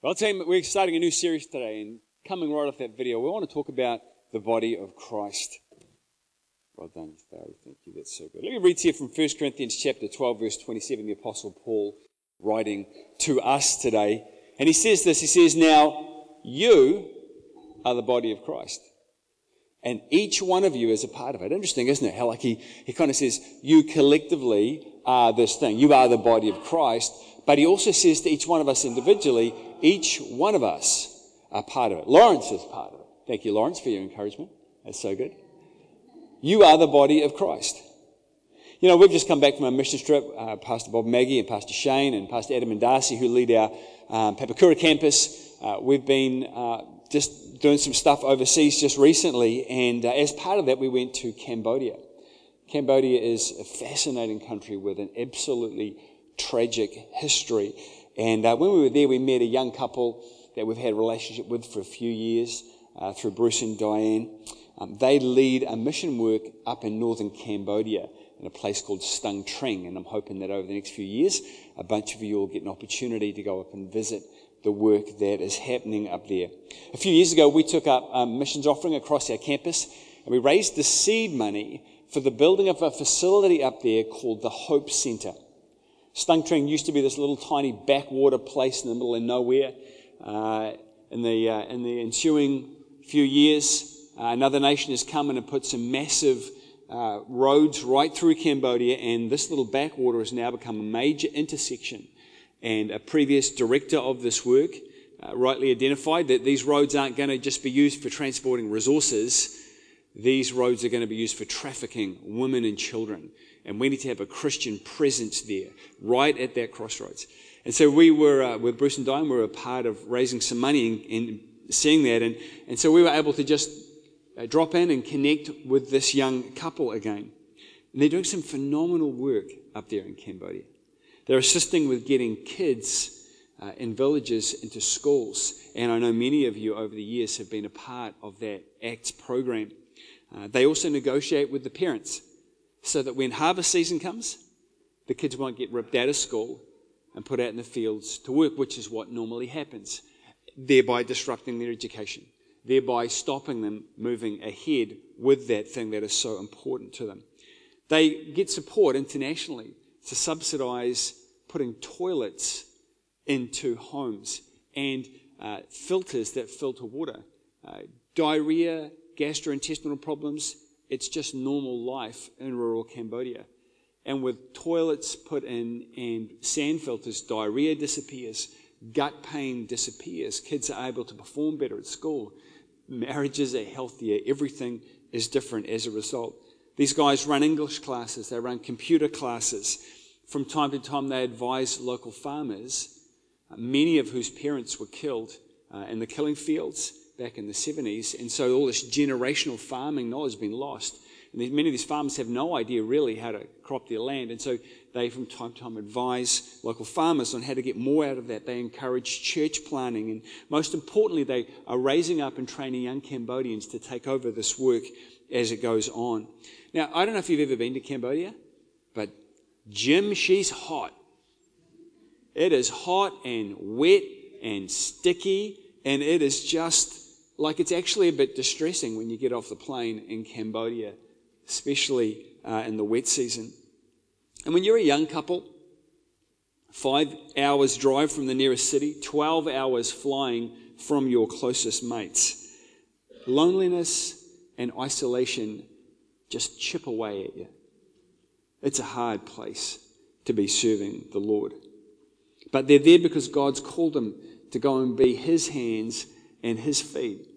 Well, you, we're starting a new series today, and coming right off that video, we want to talk about the body of Christ. Well done, Barry. Thank you. That's so good. Let me read to you from 1 Corinthians chapter 12, verse 27, the Apostle Paul writing to us today. And he says this, he says, Now you are the body of Christ. And each one of you is a part of it. Interesting, isn't it? How like he, he kind of says, you collectively are this thing. You are the body of Christ. But he also says to each one of us individually, each one of us are part of it. Lawrence is part of it. Thank you, Lawrence, for your encouragement. That's so good. You are the body of Christ. You know, we've just come back from a mission trip. Uh, Pastor Bob Maggie and Pastor Shane and Pastor Adam and Darcy, who lead our um, Papakura campus. Uh, we've been uh, just doing some stuff overseas just recently, and uh, as part of that, we went to Cambodia. Cambodia is a fascinating country with an absolutely tragic history. And uh, when we were there, we met a young couple that we've had a relationship with for a few years uh, through Bruce and Diane. Um, they lead a mission work up in northern Cambodia in a place called Stung Treng. And I'm hoping that over the next few years, a bunch of you will get an opportunity to go up and visit the work that is happening up there. A few years ago, we took up a missions offering across our campus and we raised the seed money for the building of a facility up there called the Hope Centre. Stung Treng used to be this little tiny backwater place in the middle of nowhere. Uh, in, the, uh, in the ensuing few years, uh, another nation has come in and put some massive uh, roads right through Cambodia, and this little backwater has now become a major intersection. And a previous director of this work uh, rightly identified that these roads aren't going to just be used for transporting resources, these roads are going to be used for trafficking women and children. And we need to have a Christian presence there, right at that crossroads. And so we were, uh, with Bruce and Diane, we were a part of raising some money and, and seeing that. And, and so we were able to just uh, drop in and connect with this young couple again. And they're doing some phenomenal work up there in Cambodia. They're assisting with getting kids uh, in villages into schools. And I know many of you over the years have been a part of that ACTS program. Uh, they also negotiate with the parents so that when harvest season comes, the kids won't get ripped out of school and put out in the fields to work, which is what normally happens, thereby disrupting their education, thereby stopping them moving ahead with that thing that is so important to them. They get support internationally to subsidize putting toilets into homes and uh, filters that filter water. Uh, diarrhea, gastrointestinal problems, it's just normal life in rural Cambodia. And with toilets put in and sand filters, diarrhea disappears, gut pain disappears, kids are able to perform better at school, marriages are healthier, everything is different as a result. These guys run English classes, they run computer classes. From time to time, they advise local farmers, many of whose parents were killed uh, in the killing fields back in the 70s. And so all this generational farming knowledge has been lost. And many of these farmers have no idea really how to crop their land. And so they, from time to time, advise local farmers on how to get more out of that. They encourage church planting. And most importantly, they are raising up and training young Cambodians to take over this work as it goes on. Now, I don't know if you've ever been to Cambodia, but Jim, she's hot. It is hot and wet and sticky, and it is just like it's actually a bit distressing when you get off the plane in Cambodia, especially uh, in the wet season. And when you're a young couple, five hours drive from the nearest city, 12 hours flying from your closest mates, loneliness and isolation just chip away at you. It's a hard place to be serving the Lord. But they're there because God's called them to go and be His hands and His feet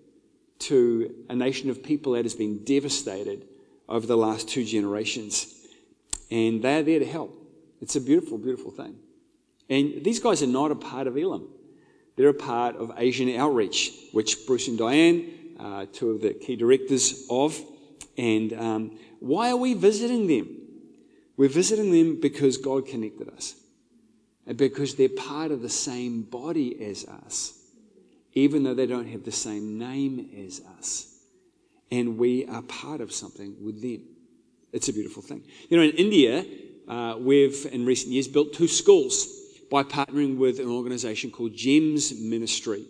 to a nation of people that has been devastated over the last two generations. And they're there to help. It's a beautiful, beautiful thing. And these guys are not a part of Elim. They're a part of Asian Outreach, which Bruce and Diane, uh, two of the key directors of. And um, why are we visiting them? We're visiting them because God connected us and because they're part of the same body as us even though they don't have the same name as us. And we are part of something with them. It's a beautiful thing. You know, in India, uh, we've in recent years built two schools by partnering with an organization called GEMS Ministry.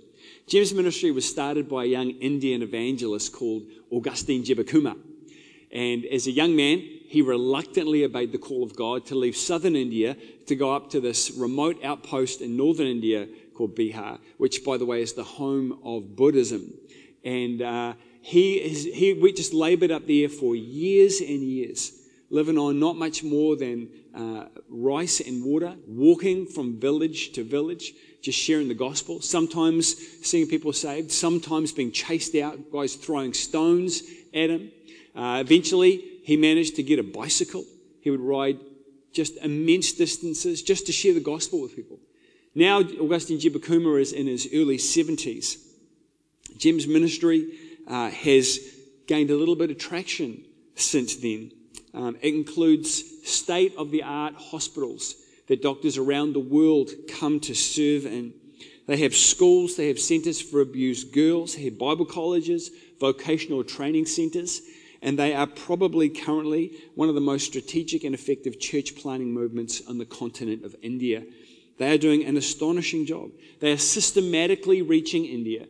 GEMS Ministry was started by a young Indian evangelist called Augustine Jebakumar. And as a young man, he reluctantly obeyed the call of God to leave southern India to go up to this remote outpost in northern India called Bihar, which, by the way, is the home of Buddhism. And uh, he, is, he we just labored up there for years and years, living on not much more than uh, rice and water, walking from village to village, just sharing the gospel. Sometimes seeing people saved, sometimes being chased out, guys throwing stones at him. Uh, eventually, he managed to get a bicycle. He would ride just immense distances just to share the gospel with people. Now, Augustine Jebakumar is in his early 70s. GEMS ministry uh, has gained a little bit of traction since then. Um, it includes state of the art hospitals that doctors around the world come to serve in. They have schools, they have centers for abused girls, they have Bible colleges, vocational training centers, and they are probably currently one of the most strategic and effective church planting movements on the continent of India. They are doing an astonishing job. They are systematically reaching India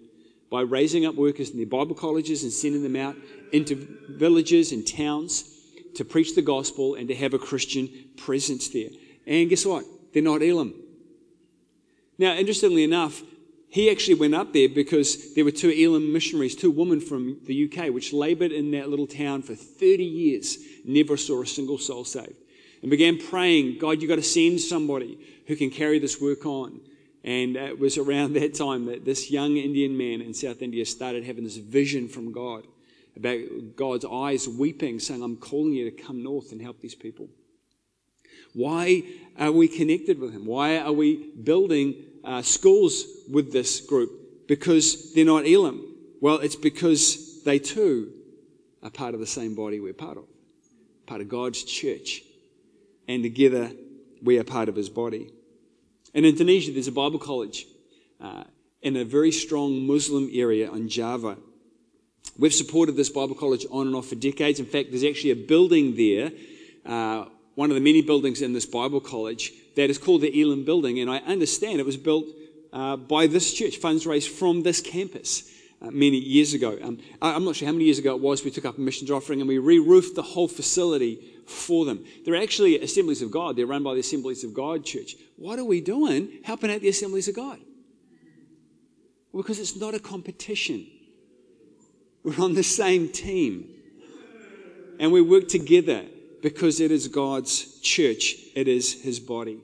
by raising up workers in their Bible colleges and sending them out into villages and towns to preach the gospel and to have a Christian presence there. And guess what? They're not Elim. Now, interestingly enough, he actually went up there because there were two Elim missionaries, two women from the UK, which labored in that little town for 30 years, never saw a single soul saved, and began praying, God, you've got to send somebody who can carry this work on. And it was around that time that this young Indian man in South India started having this vision from God about God's eyes weeping, saying, I'm calling you to come north and help these people. Why are we connected with Him? Why are we building uh, schools with this group because they're not Elim. Well, it's because they too are part of the same body we're part of, part of God's church. And together we are part of his body. In Indonesia, there's a Bible college uh, in a very strong Muslim area on Java. We've supported this Bible college on and off for decades. In fact, there's actually a building there, uh, one of the many buildings in this Bible college, that is called the Elim Building. And I understand it was built uh, by this church, funds raised from this campus. Uh, many years ago. Um, I'm not sure how many years ago it was, we took up a missions offering and we re roofed the whole facility for them. They're actually Assemblies of God. They're run by the Assemblies of God church. What are we doing helping out the Assemblies of God? Because it's not a competition. We're on the same team. And we work together because it is God's church, it is his body.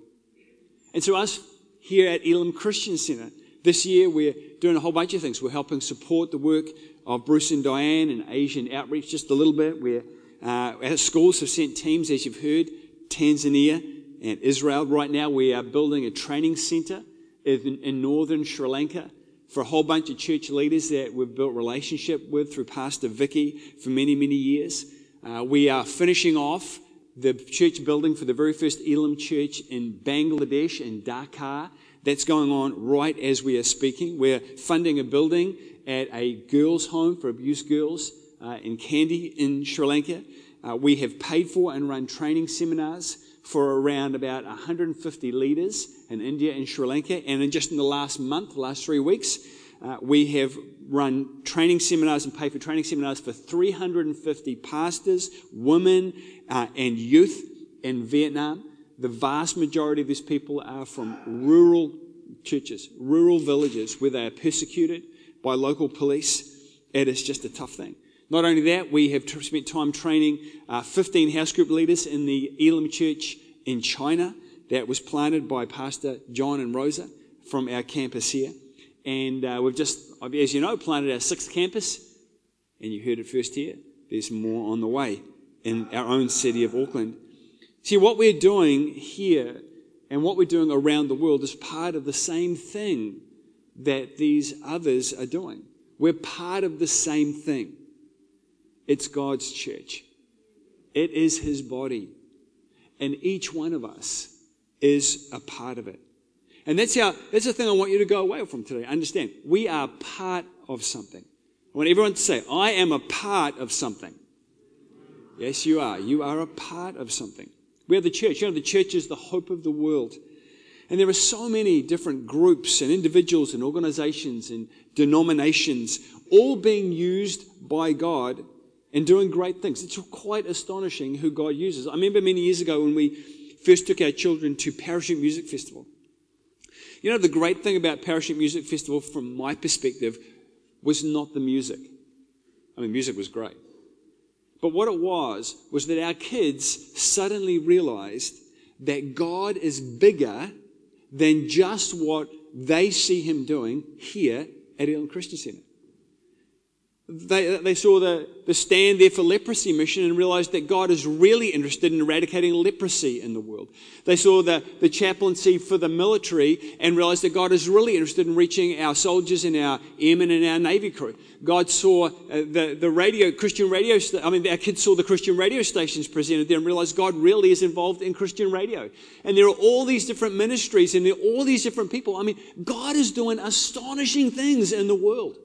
And so, us here at Elim Christian Center, this year we're doing a whole bunch of things. We're helping support the work of Bruce and Diane and Asian outreach just a little bit. We're, uh, our schools have sent teams, as you've heard, Tanzania and Israel. Right now, we are building a training center in, in northern Sri Lanka for a whole bunch of church leaders that we've built relationship with through Pastor Vicky for many, many years. Uh, we are finishing off the church building for the very first Elim church in Bangladesh, in Dhaka. That's going on right as we are speaking. We're funding a building at a girls' home for abused girls uh, in Kandy in Sri Lanka. Uh, we have paid for and run training seminars for around about 150 leaders in India and Sri Lanka. And in just in the last month, last three weeks, uh, we have run training seminars and paid for training seminars for 350 pastors, women, uh, and youth in Vietnam. The vast majority of these people are from rural churches, rural villages where they are persecuted by local police. It is just a tough thing. Not only that, we have spent time training uh, 15 house group leaders in the Elim Church in China that was planted by Pastor John and Rosa from our campus here. And uh, we've just, as you know, planted our sixth campus. And you heard it first here. There's more on the way in our own city of Auckland. See, what we're doing here and what we're doing around the world is part of the same thing that these others are doing. We're part of the same thing. It's God's church. It is His body. And each one of us is a part of it. And that's how, that's the thing I want you to go away from today. Understand, we are part of something. I want everyone to say, I am a part of something. Yes, you are. You are a part of something. We are the church. You know, the church is the hope of the world. And there are so many different groups and individuals and organizations and denominations all being used by God and doing great things. It's quite astonishing who God uses. I remember many years ago when we first took our children to Parachute Music Festival. You know, the great thing about Parachute Music Festival, from my perspective, was not the music. I mean, music was great. But what it was, was that our kids suddenly realized that God is bigger than just what they see Him doing here at Elim Christian Center. They, they saw the, the stand there for leprosy mission and realized that God is really interested in eradicating leprosy in the world. They saw the, the chaplaincy for the military and realized that God is really interested in reaching our soldiers and our airmen and our Navy crew. God saw uh, the, the radio, Christian radio, I mean, our kids saw the Christian radio stations presented there and realized God really is involved in Christian radio. And there are all these different ministries and there are all these different people. I mean, God is doing astonishing things in the world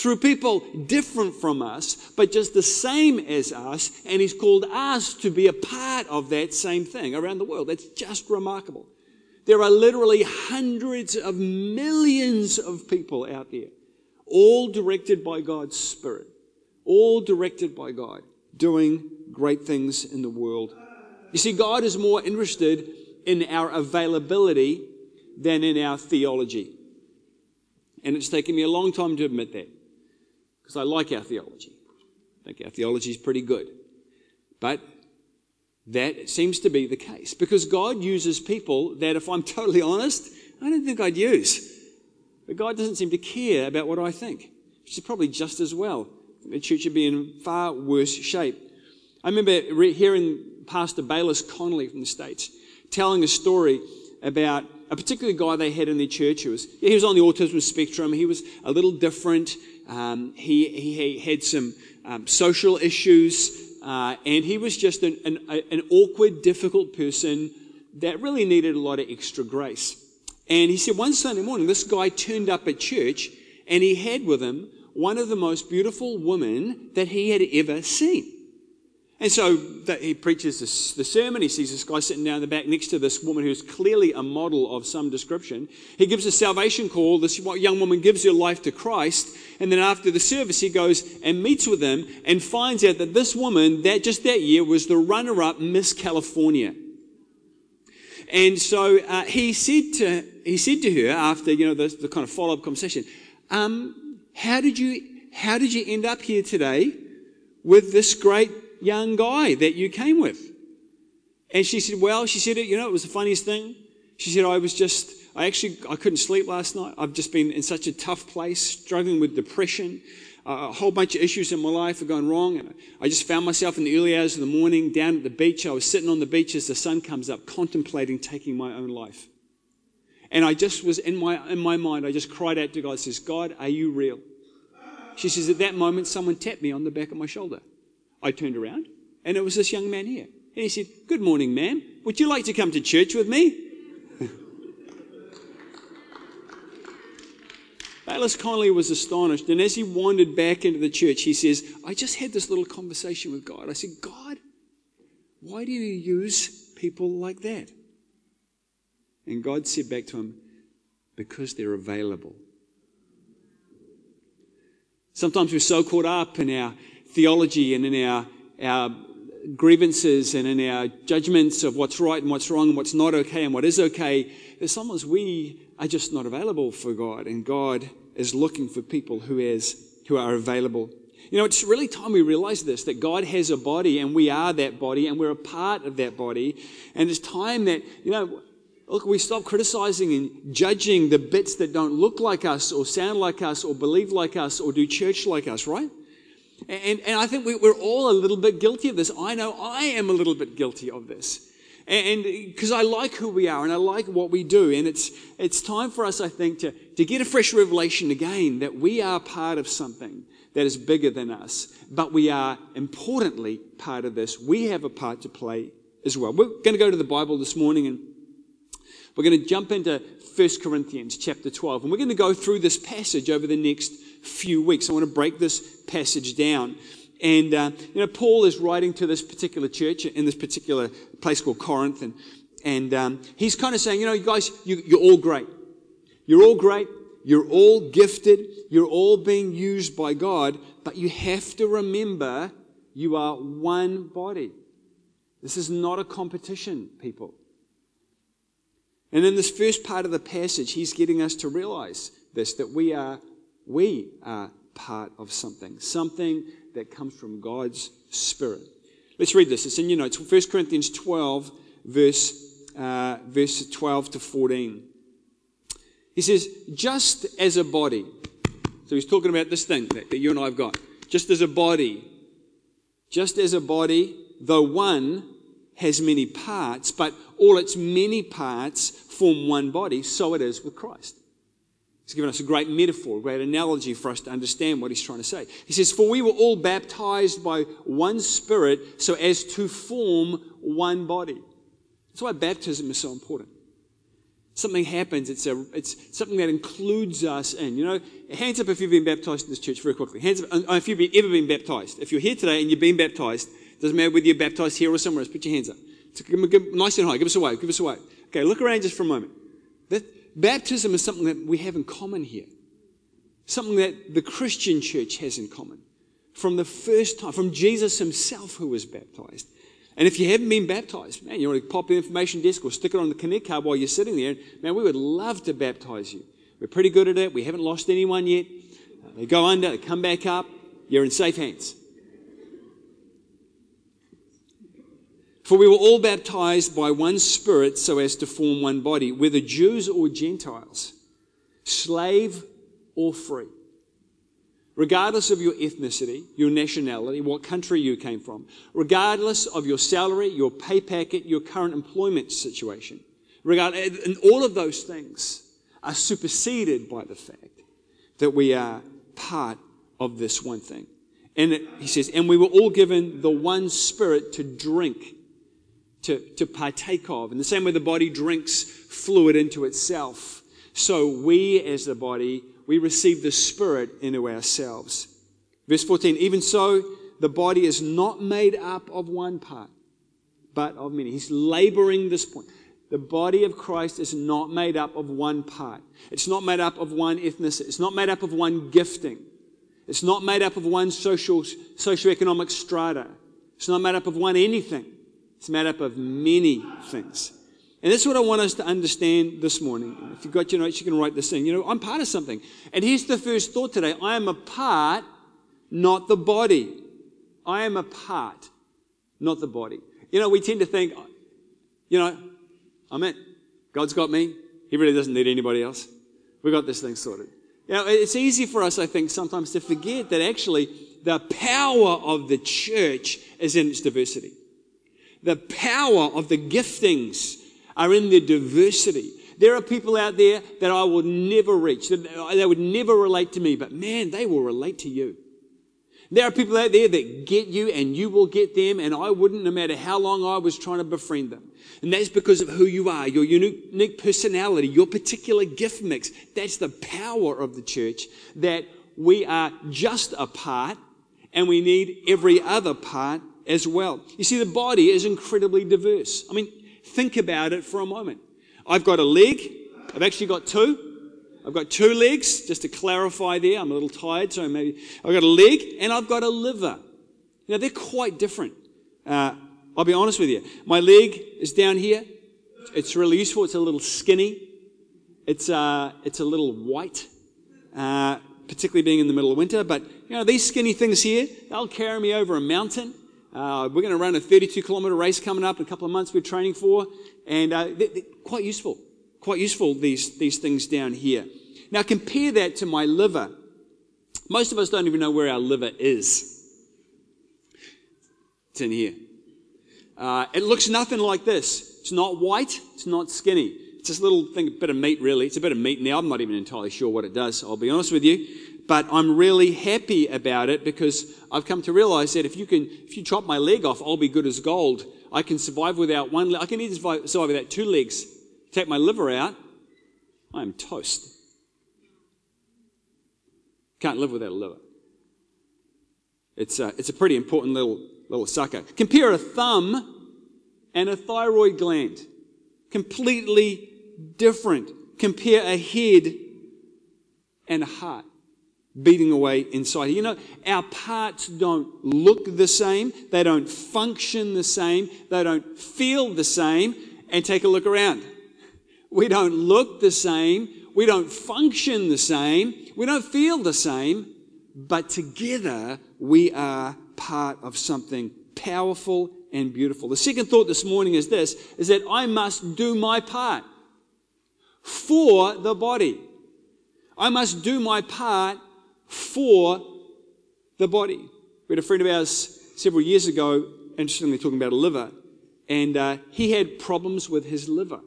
through people different from us, but just the same as us, and He's called us to be a part of that same thing around the world. That's just remarkable. There are literally hundreds of millions of people out there, all directed by God's Spirit, all directed by God, doing great things in the world. You see, God is more interested in our availability than in our theology. And it's taken me a long time to admit that because I like our theology. I think our theology is pretty good. But that seems to be the case because God uses people that, if I'm totally honest, I don't think I'd use. But God doesn't seem to care about what I think, which is probably just as well. The church would be in far worse shape. I remember hearing Pastor Bayless Conley from the States telling a story about a particular guy they had in their church who was, he was on the autism spectrum. He was a little different. Um, he, he, had some um, social issues, uh, and he was just an, an, an awkward, difficult person that really needed a lot of extra grace. And he said one Sunday morning, this guy turned up at church, and he had with him one of the most beautiful women that he had ever seen. And so he preaches this, the sermon. He sees this guy sitting down in the back next to this woman who's clearly a model of some description. He gives a salvation call. This young woman gives her life to Christ. And then after the service, he goes and meets with them and finds out that this woman, that just that year, was the runner up Miss California. And so uh, he, said to, he said to her after, you know, the, the kind of follow up conversation, um, how, did you, how did you end up here today with this great young guy that you came with? And she said, Well, she said, you know, it was the funniest thing. She said, I was just, I actually, I couldn't sleep last night. I've just been in such a tough place, struggling with depression. Uh, a whole bunch of issues in my life have gone wrong. And I just found myself in the early hours of the morning down at the beach. I was sitting on the beach as the sun comes up, contemplating taking my own life. And I just was in my, in my mind, I just cried out to God, says, God, are you real? She says, at that moment, someone tapped me on the back of my shoulder. I turned around, and it was this young man here. And he said, Good morning, ma'am. Would you like to come to church with me? Bayless Conley was astonished, and as he wandered back into the church, he says, I just had this little conversation with God. I said, God, why do you use people like that? And God said back to him, Because they're available. Sometimes we're so caught up in our theology and in our, our grievances and in our judgments of what's right and what's wrong and what's not okay and what is okay, there's sometimes we are just not available for God, and God is looking for people who, is, who are available. You know, it's really time we realize this that God has a body and we are that body and we're a part of that body. And it's time that, you know, look, we stop criticizing and judging the bits that don't look like us or sound like us or believe like us or do church like us, right? And, and I think we, are all a little bit guilty of this. I know I am a little bit guilty of this. And because I like who we are and I like what we do. And it's, it's time for us, I think, to, to get a fresh revelation again that we are part of something that is bigger than us. But we are, importantly, part of this. We have a part to play as well. We're going to go to the Bible this morning and we're going to jump into 1 Corinthians chapter 12. And we're going to go through this passage over the next few weeks. I want to break this passage down. And, uh, you know, Paul is writing to this particular church in this particular place called Corinth. And, And um, he's kind of saying, you know, you guys, you, you're all great. You're all great. You're all gifted. You're all being used by God. But you have to remember you are one body. This is not a competition, people. And in this first part of the passage, he's getting us to realize this that we are, we are part of something, something that comes from God's Spirit. Let's read this. It's in your notes. 1 Corinthians 12, verse, uh, verse 12 to 14. He says, just as a body. So he's talking about this thing that, that you and I have got. Just as a body. Just as a body, though one has many parts, but all its many parts form one body, so it is with Christ. He's given us a great metaphor, a great analogy for us to understand what he's trying to say. He says, For we were all baptized by one Spirit so as to form one body. That's why baptism is so important. Something happens, it's, a, it's something that includes us in. You know, hands up if you've been baptized in this church very quickly. Hands up uh, if you've ever been baptized. If you're here today and you've been baptized, doesn't matter whether you're baptized here or somewhere else, put your hands up. Give, give, nice and high. Give us a wave. Give us a wave. Okay, look around just for a moment. That, baptism is something that we have in common here. Something that the Christian church has in common. From the first time, from Jesus himself who was baptized. And if you haven't been baptized, man, you want to pop the information desk or stick it on the connect card while you're sitting there. Man, we would love to baptize you. We're pretty good at it. We haven't lost anyone yet. Uh, they go under, they come back up. You're in safe hands. For we were all baptized by one Spirit so as to form one body, whether Jews or Gentiles, slave or free. Regardless of your ethnicity, your nationality, what country you came from, regardless of your salary, your pay packet, your current employment situation, regard, and all of those things are superseded by the fact that we are part of this one thing. And it, he says, and we were all given the one spirit to drink to, to partake of. In the same way the body drinks fluid into itself, so we as the body, we receive the Spirit into ourselves. Verse 14, even so, the body is not made up of one part, but of many. He's laboring this point. The body of Christ is not made up of one part. It's not made up of one ethnicity. It's not made up of one gifting. It's not made up of one social, socioeconomic strata. It's not made up of one anything. It's made up of many things. And that's what I want us to understand this morning. If you've got your notes, you can write this in. You know, I'm part of something. And here's the first thought today I am a part, not the body. I am a part, not the body. You know, we tend to think, you know, I'm it. God's got me. He really doesn't need anybody else. We've got this thing sorted. You know, it's easy for us, I think, sometimes to forget that actually the power of the church is in its diversity. The power of the giftings are in their diversity. There are people out there that I will never reach, that uh, they would never relate to me, but man, they will relate to you. There are people out there that get you and you will get them, and I wouldn't no matter how long I was trying to befriend them. And that's because of who you are, your unique personality, your particular gift mix. That's the power of the church that we are just a part and we need every other part as well. You see, the body is incredibly diverse. I mean, think about it for a moment. I've got a leg. I've actually got two. I've got two legs, just to clarify there. I'm a little tired, so maybe I've got a leg and I've got a liver. Now, they're quite different. Uh, I'll be honest with you. My leg is down here. It's really useful. It's a little skinny. It's, uh, it's a little white, uh, particularly being in the middle of winter. But, you know, these skinny things here, they'll carry me over a mountain. Uh, we're going to run a 32 kilometer race coming up in a couple of months we're training for, and uh, they're, they're quite useful. Quite useful, these, these things down here. Now, compare that to my liver. Most of us don't even know where our liver is. It's in here. Uh, it looks nothing like this. It's not white, it's not skinny. It's this little thing, a bit of meat, really. It's a bit of meat now. I'm not even entirely sure what it does, I'll be honest with you but I'm really happy about it because I've come to realize that if you can, if you chop my leg off, I'll be good as gold. I can survive without one leg. I can even survive without two legs. Take my liver out, I'm toast. Can't live without a liver. It's a, it's a pretty important little, little sucker. Compare a thumb and a thyroid gland. Completely different. Compare a head and a heart beating away inside. You know, our parts don't look the same, they don't function the same, they don't feel the same. And take a look around. We don't look the same, we don't function the same, we don't feel the same, but together we are part of something powerful and beautiful. The second thought this morning is this is that I must do my part for the body. I must do my part for the body. We had a friend of ours several years ago, interestingly talking about a liver, and uh, he had problems with his liver.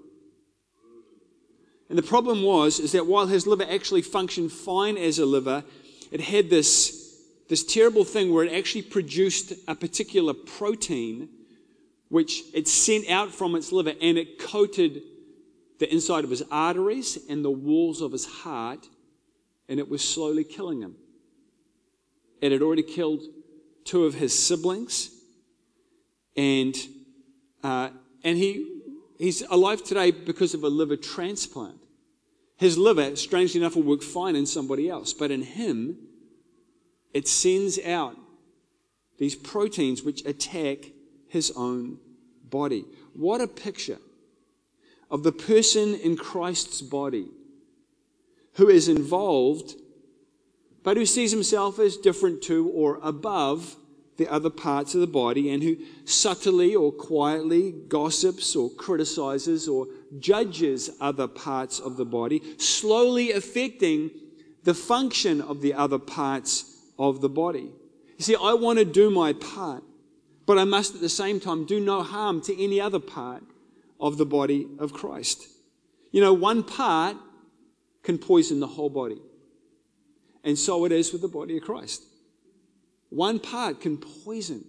And the problem was is that while his liver actually functioned fine as a liver, it had this, this terrible thing where it actually produced a particular protein which it sent out from its liver and it coated the inside of his arteries and the walls of his heart and it was slowly killing him. It had already killed two of his siblings, and uh, and he he's alive today because of a liver transplant. His liver, strangely enough, will work fine in somebody else, but in him, it sends out these proteins which attack his own body. What a picture of the person in Christ's body who is involved, but who sees himself as different to or above the other parts of the body and who subtly or quietly gossips or criticizes or judges other parts of the body, slowly affecting the function of the other parts of the body. You see, I want to do my part, but I must at the same time do no harm to any other part of the body of Christ. You know, one part can poison the whole body. And so it is with the body of Christ. One part can poison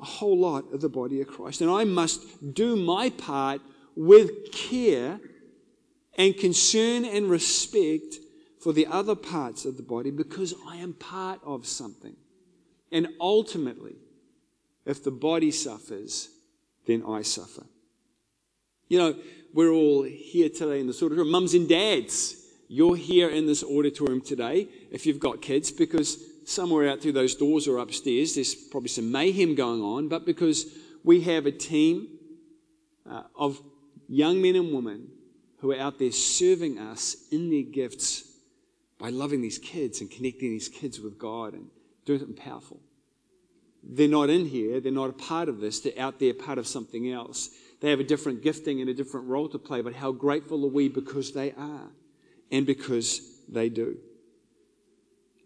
a whole lot of the body of Christ. And I must do my part with care and concern and respect for the other parts of the body because I am part of something. And ultimately, if the body suffers, then I suffer. You know, we're all here today in the sort of room, mums and dads you're here in this auditorium today, if you've got kids, because somewhere out through those doors or upstairs, there's probably some mayhem going on, but because we have a team uh, of young men and women who are out there serving us in their gifts by loving these kids and connecting these kids with God and doing something powerful. They're not in here, they're not a part of this, they're out there part of something else. They have a different gifting and a different role to play, but how grateful are we because they are and because they do.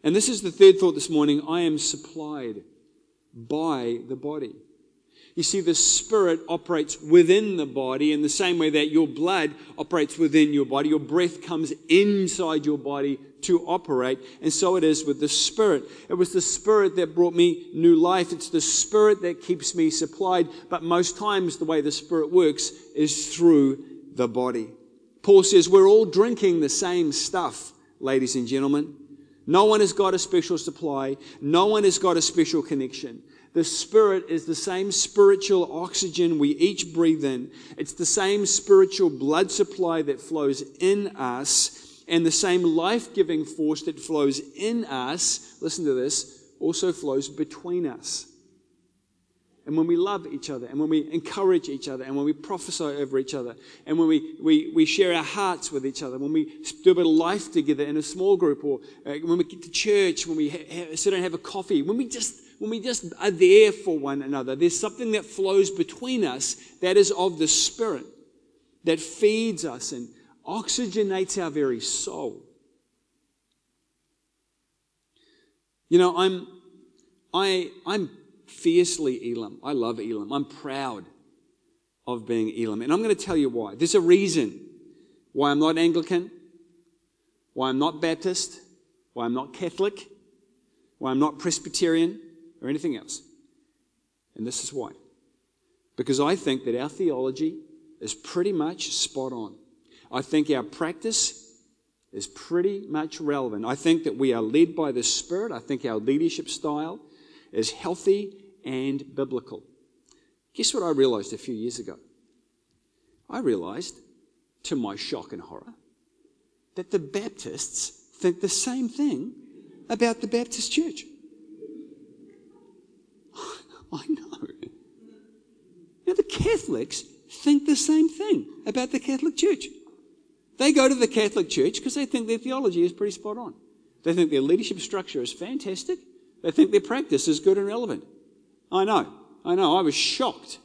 And this is the third thought this morning I am supplied by the body. You see, the Spirit operates within the body in the same way that your blood operates within your body. Your breath comes inside your body to operate. And so it is with the Spirit. It was the Spirit that brought me new life. It's the Spirit that keeps me supplied. But most times, the way the Spirit works is through the body. Paul says we're all drinking the same stuff, ladies and gentlemen. No one has got a special supply. No one has got a special connection. The Spirit is the same spiritual oxygen we each breathe in. It's the same spiritual blood supply that flows in us, and the same life giving force that flows in us, listen to this, also flows between us and when we love each other, and when we encourage each other, and when we prophesy over each other, and when we, we, we share our hearts with each other, when we do a bit of life together in a small group, or uh, when we get to church, when we ha- ha- sit and have a coffee, when we just when we just are there for one another, there's something that flows between us that is of the Spirit, that feeds us and oxygenates our very soul. You know, I'm I I'm fiercely Elim. I love Elim. I'm proud of being Elim. And I'm going to tell you why. There's a reason why I'm not Anglican, why I'm not Baptist, why I'm not Catholic, why I'm not Presbyterian, or anything else. And this is why. Because I think that our theology is pretty much spot on. I think our practice is pretty much relevant. I think that we are led by the Spirit. I think our leadership style is healthy and biblical. Guess what I realized a few years ago? I realized, to my shock and horror, that the Baptists think the same thing about the Baptist church. I know. Now, the Catholics think the same thing about the Catholic Church. They go to the Catholic Church because they think their theology is pretty spot on. They think their leadership structure is fantastic. They think their practice is good and relevant. I know. I know. I was shocked.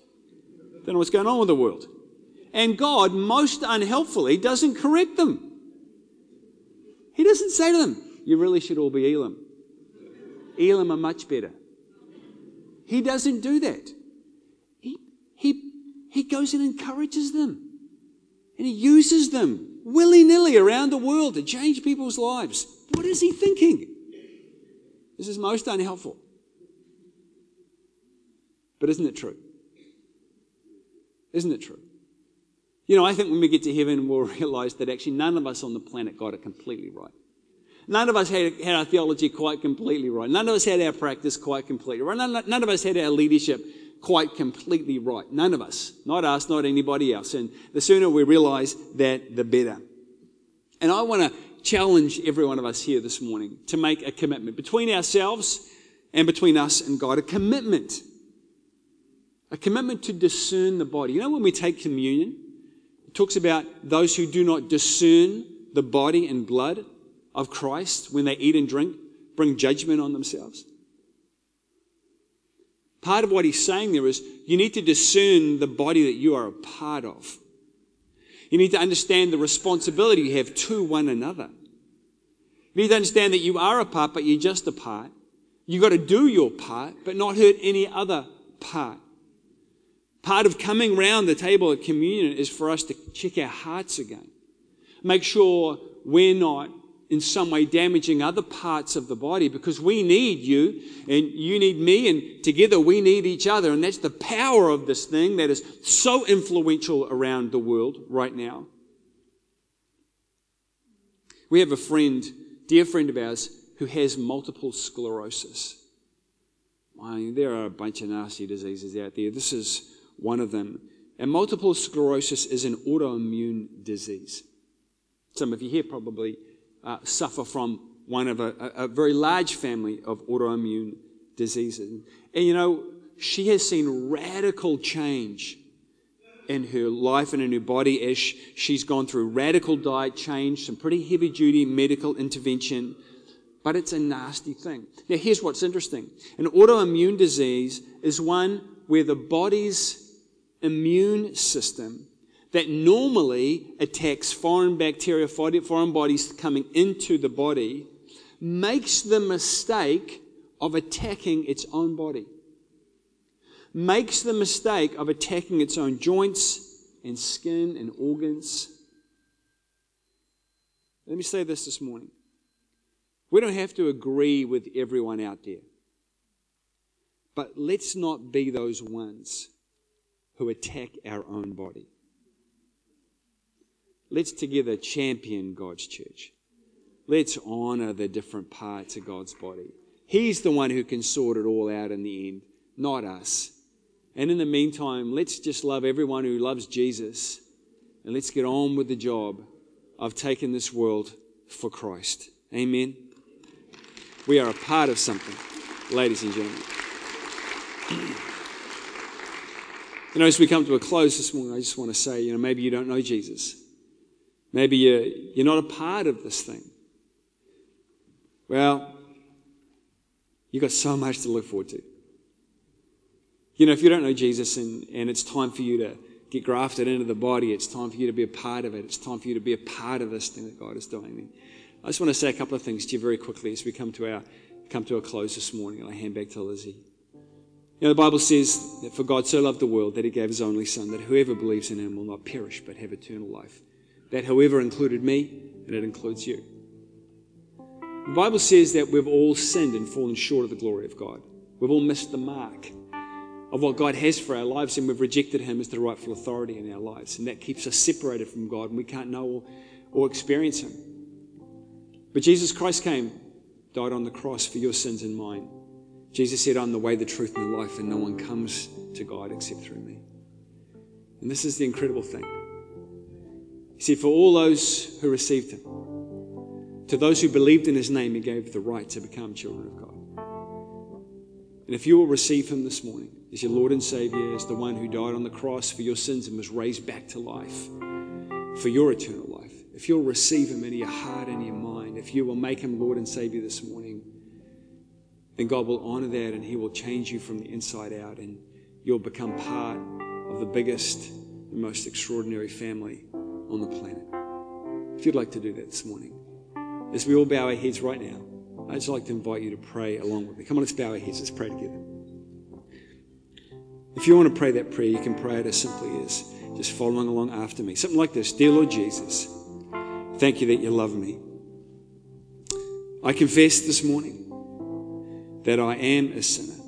Know what's going on with the world. And God, most unhelpfully, doesn't correct them. He doesn't say to them, You really should all be Elim. Elim are much better. He doesn't do that. He, he, he goes and encourages them. And he uses them willy nilly around the world to change people's lives. What is he thinking? This is most unhelpful. But isn't it true? Isn't it true? You know, I think when we get to heaven, we'll realize that actually none of us on the planet got it completely right. None of us had, had our theology quite completely right. None of us had our practice quite completely right. None, none of us had our leadership quite completely right. None of us. Not us, not anybody else. And the sooner we realize that, the better. And I want to challenge every one of us here this morning to make a commitment between ourselves and between us and God. A commitment. A commitment to discern the body. You know, when we take communion, it talks about those who do not discern the body and blood of Christ when they eat and drink bring judgment on themselves. Part of what he's saying there is you need to discern the body that you are a part of. You need to understand the responsibility you have to one another. You need to understand that you are a part, but you're just a part. You've got to do your part, but not hurt any other part. Part of coming round the table at communion is for us to check our hearts again. Make sure we're not in some way damaging other parts of the body because we need you and you need me and together we need each other. And that's the power of this thing that is so influential around the world right now. We have a friend, dear friend of ours, who has multiple sclerosis. I mean, there are a bunch of nasty diseases out there. This is one of them. And multiple sclerosis is an autoimmune disease. Some of you here probably uh, suffer from one of a, a, very large family of autoimmune diseases. And you know, she has seen radical change in her life and in her body as she's gone through radical diet change, some pretty heavy duty medical intervention. But it's a nasty thing. Now, here's what's interesting an autoimmune disease is one where the body's immune system that normally attacks foreign bacteria, foreign bodies coming into the body, makes the mistake of attacking its own body. Makes the mistake of attacking its own joints and skin and organs. Let me say this this morning. We don't have to agree with everyone out there. But let's not be those ones who attack our own body. Let's together champion God's church. Let's honor the different parts of God's body. He's the one who can sort it all out in the end, not us. And in the meantime, let's just love everyone who loves Jesus and let's get on with the job of taking this world for Christ. Amen. We are a part of something, ladies and gentlemen. You know, as we come to a close this morning, I just want to say, you know, maybe you don't know Jesus. Maybe you're, you're not a part of this thing. Well, you've got so much to look forward to. You know, if you don't know Jesus and, and it's time for you to get grafted into the body, it's time for you to be a part of it, it's time for you to be a part of this thing that God is doing. I just want to say a couple of things to you very quickly as we come to our come to a close this morning, and I hand back to Lizzie. You know, the Bible says that for God so loved the world that he gave his only Son, that whoever believes in him will not perish but have eternal life. That however included me, and it includes you. The Bible says that we've all sinned and fallen short of the glory of God. We've all missed the mark of what God has for our lives, and we've rejected Him as the rightful authority in our lives. And that keeps us separated from God, and we can't know or, or experience Him. But Jesus Christ came, died on the cross for your sins and mine. Jesus said, I'm the way, the truth, and the life, and no one comes to God except through me. And this is the incredible thing He said, For all those who received him, to those who believed in his name, he gave the right to become children of God. And if you will receive him this morning as your Lord and Savior, as the one who died on the cross for your sins and was raised back to life for your eternal life, if you'll receive him in your heart and your mind, if you will make him Lord and Savior this morning, then God will honor that and he will change you from the inside out and you'll become part of the biggest and most extraordinary family on the planet. If you'd like to do that this morning, as we all bow our heads right now, I'd just like to invite you to pray along with me. Come on, let's bow our heads. Let's pray together. If you want to pray that prayer, you can pray it as simply as just following along after me. Something like this Dear Lord Jesus, thank you that you love me. I confess this morning that I am a sinner,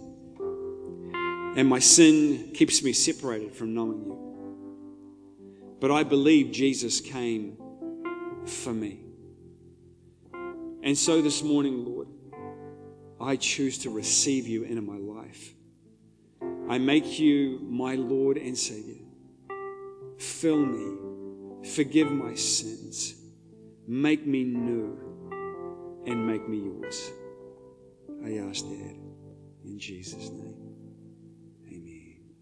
and my sin keeps me separated from knowing you. But I believe Jesus came for me. And so this morning, Lord, I choose to receive you into my life. I make you my Lord and Savior. Fill me, forgive my sins, make me new, and make me yours. I ask that in Jesus' name.